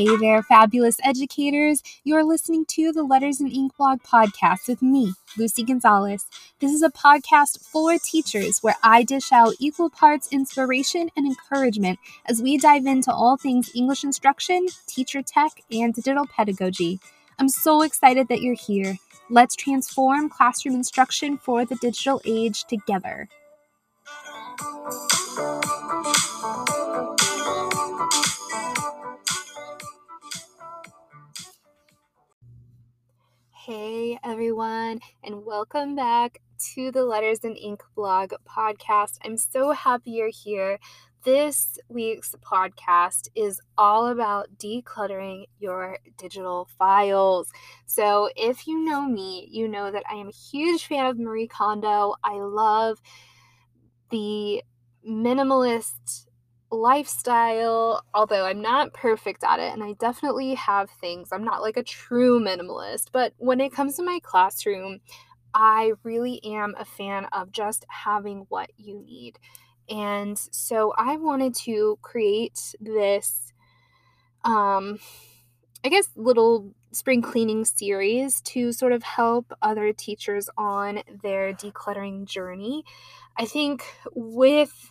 Hey there, fabulous educators. You're listening to the Letters and Ink blog podcast with me, Lucy Gonzalez. This is a podcast for teachers where I dish out equal parts inspiration and encouragement as we dive into all things English instruction, teacher tech, and digital pedagogy. I'm so excited that you're here. Let's transform classroom instruction for the digital age together. Hey everyone, and welcome back to the Letters and Ink blog podcast. I'm so happy you're here. This week's podcast is all about decluttering your digital files. So, if you know me, you know that I am a huge fan of Marie Kondo. I love the minimalist lifestyle, although I'm not perfect at it and I definitely have things. I'm not like a true minimalist, but when it comes to my classroom, I really am a fan of just having what you need. And so I wanted to create this um I guess little spring cleaning series to sort of help other teachers on their decluttering journey. I think with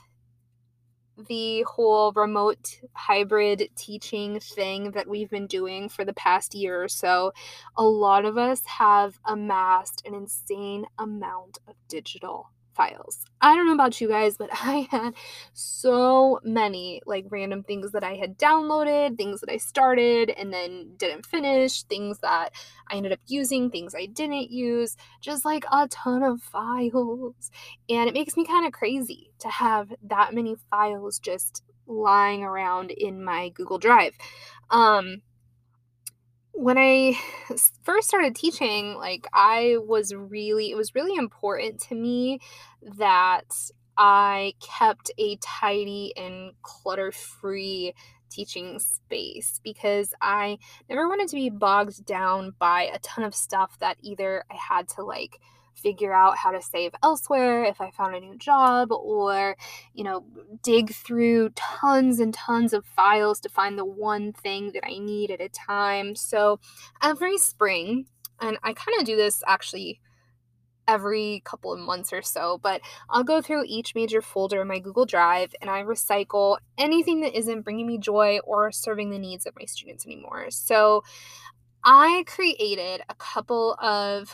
the whole remote hybrid teaching thing that we've been doing for the past year or so, a lot of us have amassed an insane amount of digital files. I don't know about you guys, but I had so many like random things that I had downloaded, things that I started and then didn't finish, things that I ended up using, things I didn't use, just like a ton of files. And it makes me kind of crazy to have that many files just lying around in my Google Drive. Um when I first started teaching, like I was really, it was really important to me that I kept a tidy and clutter free teaching space because I never wanted to be bogged down by a ton of stuff that either I had to like figure out how to save elsewhere if I found a new job, or, you know, dig through tons and tons of files to find the one thing that I need at a time. So every spring, and I kind of do this actually every couple of months or so, but I'll go through each major folder in my Google Drive and I recycle anything that isn't bringing me joy or serving the needs of my students anymore. So I created a couple of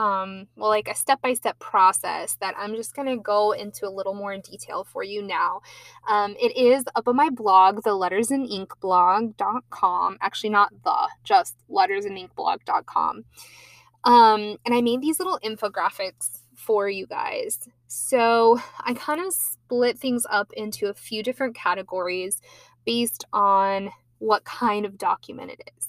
um, well, like a step by step process that I'm just going to go into a little more in detail for you now. Um, it is up on my blog, the letters and ink blog.com. Actually, not the, just letters and ink blog.com. Um, and I made these little infographics for you guys. So I kind of split things up into a few different categories based on what kind of document it is.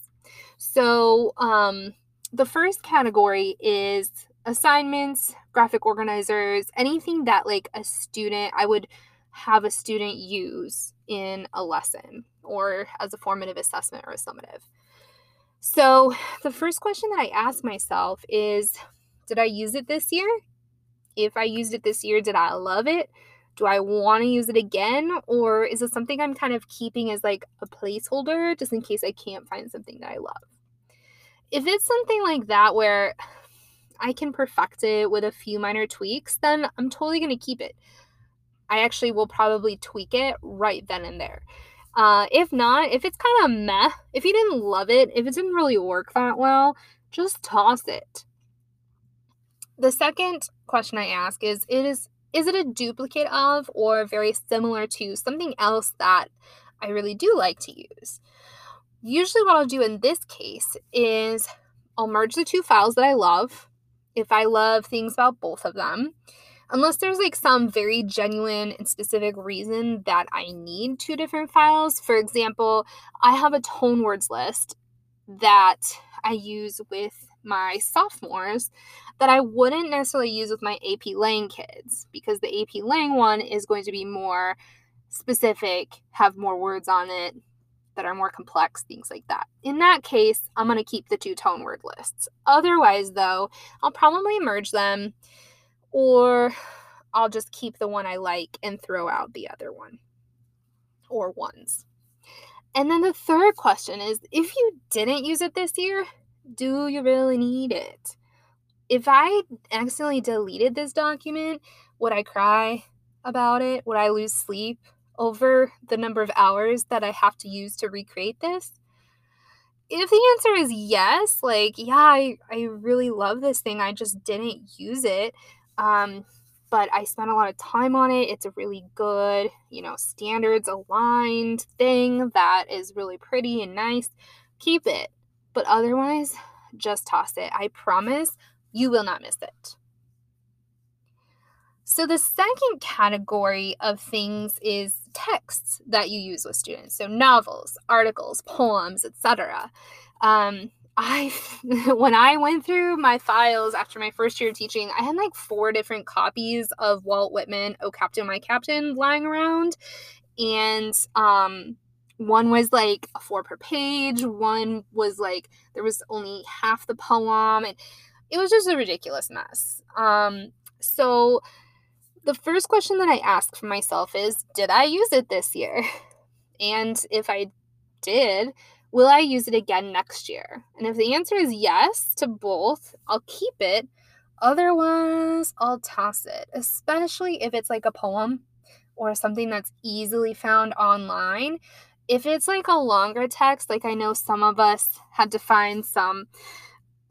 So, um, the first category is assignments, graphic organizers, anything that like a student, I would have a student use in a lesson or as a formative assessment or a summative. So, the first question that I ask myself is Did I use it this year? If I used it this year, did I love it? Do I want to use it again? Or is it something I'm kind of keeping as like a placeholder just in case I can't find something that I love? If it's something like that where I can perfect it with a few minor tweaks, then I'm totally going to keep it. I actually will probably tweak it right then and there. Uh, if not, if it's kind of meh, if you didn't love it, if it didn't really work that well, just toss it. The second question I ask is it is is it a duplicate of or very similar to something else that I really do like to use? Usually, what I'll do in this case is I'll merge the two files that I love if I love things about both of them. Unless there's like some very genuine and specific reason that I need two different files. For example, I have a tone words list that I use with my sophomores that I wouldn't necessarily use with my AP Lang kids because the AP Lang one is going to be more specific, have more words on it, that are more complex, things like that. In that case, I'm going to keep the two tone word lists. Otherwise, though, I'll probably merge them or I'll just keep the one I like and throw out the other one or ones. And then the third question is if you didn't use it this year, do you really need it? If I accidentally deleted this document, would I cry about it? Would I lose sleep over the number of hours that I have to use to recreate this? If the answer is yes, like, yeah, I, I really love this thing, I just didn't use it. Um, but I spent a lot of time on it. It's a really good, you know, standards aligned thing that is really pretty and nice. Keep it. But otherwise, just toss it. I promise you will not miss it. So, the second category of things is texts that you use with students. So, novels, articles, poems, etc. Um, I when I went through my files after my first year of teaching, I had like four different copies of Walt Whitman, "Oh Captain, My Captain" lying around, and um, one was like a four per page. One was like there was only half the poem, and it was just a ridiculous mess. Um, so the first question that I ask for myself is, did I use it this year? And if I did, Will I use it again next year? And if the answer is yes to both, I'll keep it. Otherwise, I'll toss it, especially if it's like a poem or something that's easily found online. If it's like a longer text, like I know some of us had to find some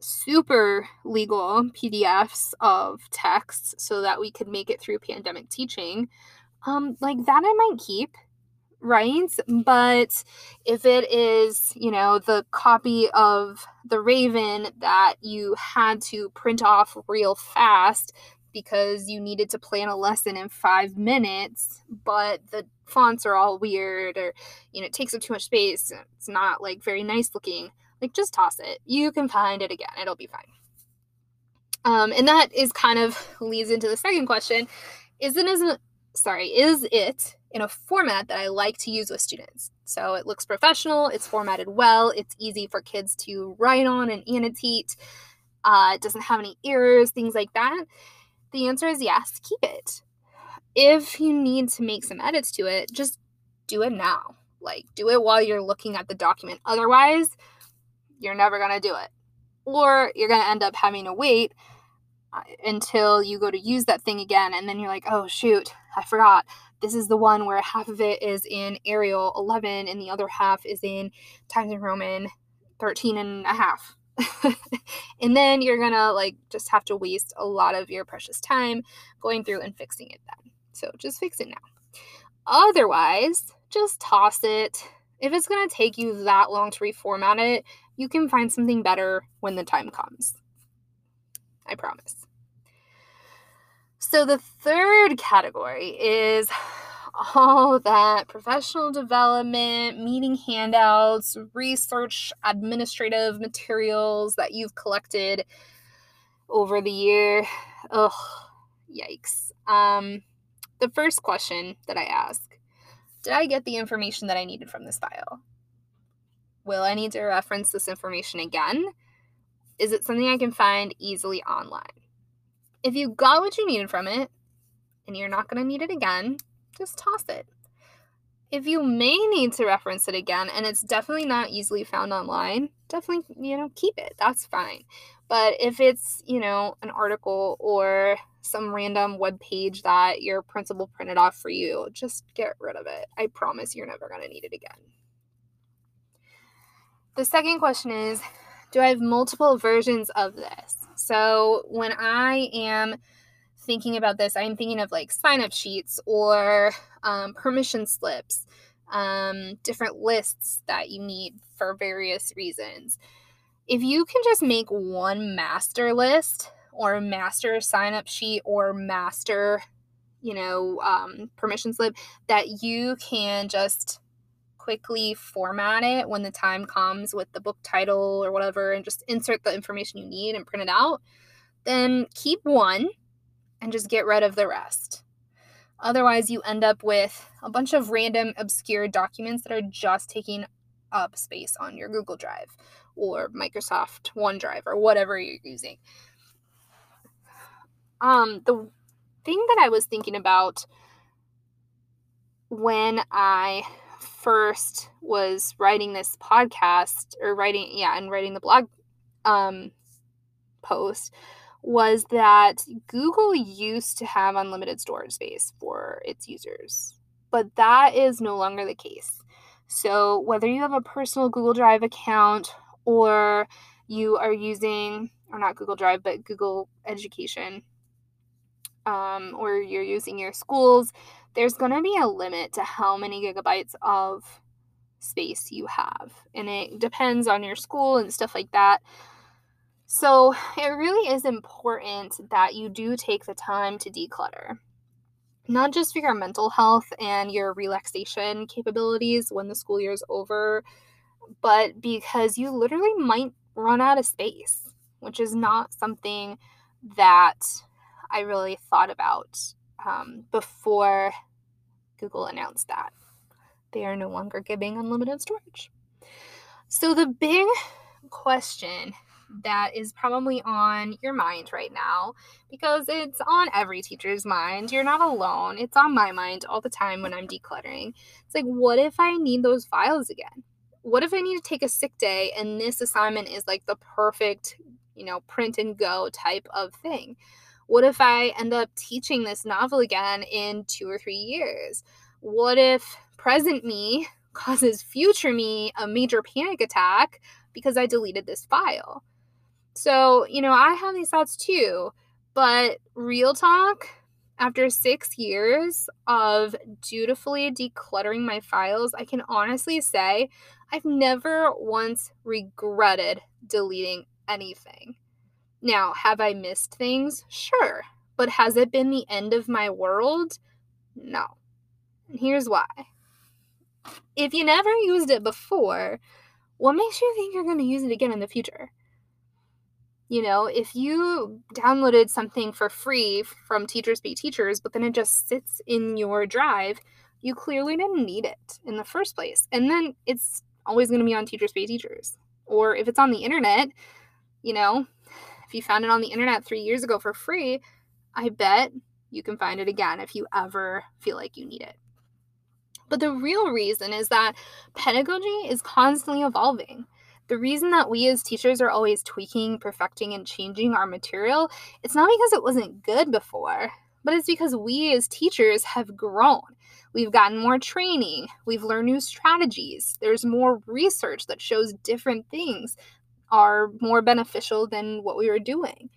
super legal PDFs of texts so that we could make it through pandemic teaching, um, like that I might keep right? But if it is, you know, the copy of The Raven that you had to print off real fast because you needed to plan a lesson in five minutes, but the fonts are all weird or, you know, it takes up too much space, it's not like very nice looking, like just toss it. You can find it again, it'll be fine. Um, and that is kind of leads into the second question. Is isn't sorry, is it in a format that I like to use with students. So it looks professional, it's formatted well, it's easy for kids to write on and annotate. Uh, it doesn't have any errors, things like that. The answer is yes, keep it. If you need to make some edits to it, just do it now. Like, do it while you're looking at the document. Otherwise, you're never going to do it. Or you're going to end up having to wait uh, until you go to use that thing again. And then you're like, oh, shoot, I forgot this is the one where half of it is in Arial 11 and the other half is in Times New Roman 13 and a half. and then you're gonna like just have to waste a lot of your precious time going through and fixing it then. So just fix it now. Otherwise, just toss it. If it's gonna take you that long to reformat it, you can find something better when the time comes. I promise. So the third category is all that professional development, meeting handouts, research, administrative materials that you've collected over the year. Ugh, yikes. Um, the first question that I ask Did I get the information that I needed from this file? Will I need to reference this information again? Is it something I can find easily online? If you got what you needed from it and you're not going to need it again, just toss it. If you may need to reference it again and it's definitely not easily found online, definitely, you know, keep it. That's fine. But if it's, you know, an article or some random web page that your principal printed off for you, just get rid of it. I promise you're never going to need it again. The second question is Do I have multiple versions of this? So when I am thinking about this, I'm thinking of like sign up sheets or um, permission slips, um, different lists that you need for various reasons. If you can just make one master list or master sign up sheet or master, you know, um, permission slip that you can just quickly format it when the time comes with the book title or whatever and just insert the information you need and print it out, then keep one and just get rid of the rest. Otherwise, you end up with a bunch of random, obscure documents that are just taking up space on your Google Drive or Microsoft OneDrive or whatever you're using. Um, the thing that I was thinking about when I first was writing this podcast or writing, yeah, and writing the blog um, post was that Google used to have unlimited storage space for its users, but that is no longer the case. So, whether you have a personal Google Drive account or you are using, or not Google Drive, but Google Education, um, or you're using your schools, there's going to be a limit to how many gigabytes of space you have. And it depends on your school and stuff like that. So it really is important that you do take the time to declutter. Not just for your mental health and your relaxation capabilities when the school year is over, but because you literally might run out of space, which is not something that I really thought about um, before Google announced that. They are no longer giving unlimited storage. So, the big question that is probably on your mind right now because it's on every teacher's mind. You're not alone. It's on my mind all the time when I'm decluttering. It's like, what if I need those files again? What if I need to take a sick day and this assignment is like the perfect, you know, print and go type of thing? What if I end up teaching this novel again in two or three years? What if present me causes future me a major panic attack because I deleted this file? So, you know, I have these thoughts too, but real talk, after six years of dutifully decluttering my files, I can honestly say I've never once regretted deleting anything. Now, have I missed things? Sure. But has it been the end of my world? No. And here's why. If you never used it before, what makes you think you're going to use it again in the future? You know, if you downloaded something for free from Teachers Pay Teachers, but then it just sits in your drive, you clearly didn't need it in the first place. And then it's always going to be on Teachers Pay Teachers. Or if it's on the internet, you know, if you found it on the internet three years ago for free, I bet you can find it again if you ever feel like you need it. But the real reason is that pedagogy is constantly evolving. The reason that we as teachers are always tweaking, perfecting, and changing our material, it's not because it wasn't good before, but it's because we as teachers have grown. We've gotten more training, we've learned new strategies, there's more research that shows different things are more beneficial than what we were doing.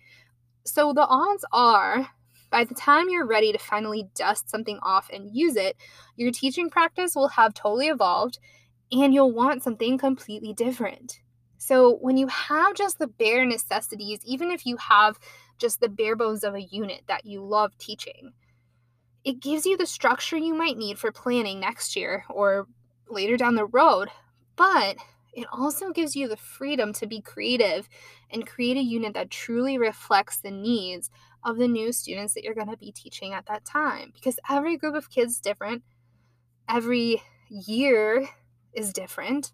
So the odds are by the time you're ready to finally dust something off and use it, your teaching practice will have totally evolved and you'll want something completely different. So when you have just the bare necessities, even if you have just the bare bones of a unit that you love teaching, it gives you the structure you might need for planning next year or later down the road. But it also gives you the freedom to be creative and create a unit that truly reflects the needs of the new students that you're going to be teaching at that time. Because every group of kids is different, every year is different.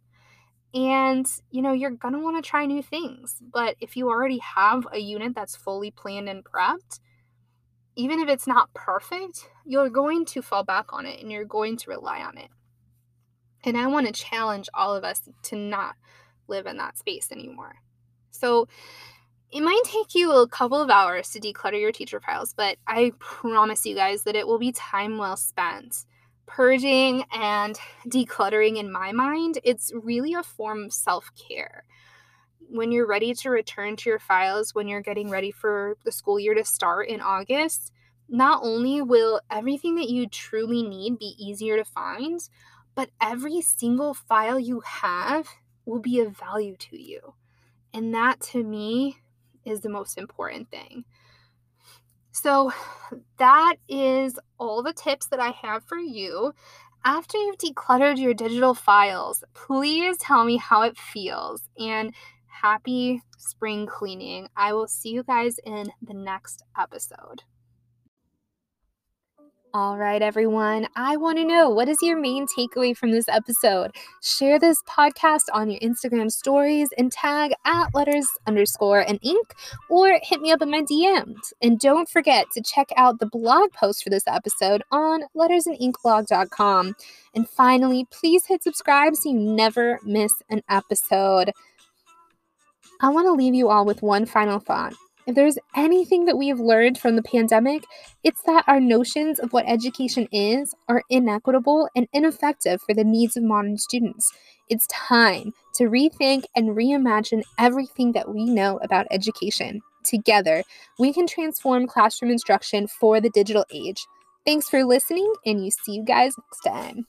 And, you know, you're going to want to try new things. But if you already have a unit that's fully planned and prepped, even if it's not perfect, you're going to fall back on it and you're going to rely on it. And I want to challenge all of us to not live in that space anymore. So it might take you a couple of hours to declutter your teacher files, but I promise you guys that it will be time well spent purging and decluttering in my mind, it's really a form of self care. When you're ready to return to your files, when you're getting ready for the school year to start in August, not only will everything that you truly need be easier to find, but every single file you have will be of value to you. And that to me is the most important thing. So, that is all the tips that I have for you. After you've decluttered your digital files, please tell me how it feels and happy spring cleaning. I will see you guys in the next episode. All right, everyone. I want to know what is your main takeaway from this episode? Share this podcast on your Instagram stories and tag at letters underscore and ink or hit me up in my DMs. And don't forget to check out the blog post for this episode on lettersandinkblog.com. And finally, please hit subscribe so you never miss an episode. I want to leave you all with one final thought. If there's anything that we have learned from the pandemic, it's that our notions of what education is are inequitable and ineffective for the needs of modern students. It's time to rethink and reimagine everything that we know about education. Together, we can transform classroom instruction for the digital age. Thanks for listening, and you see you guys next time.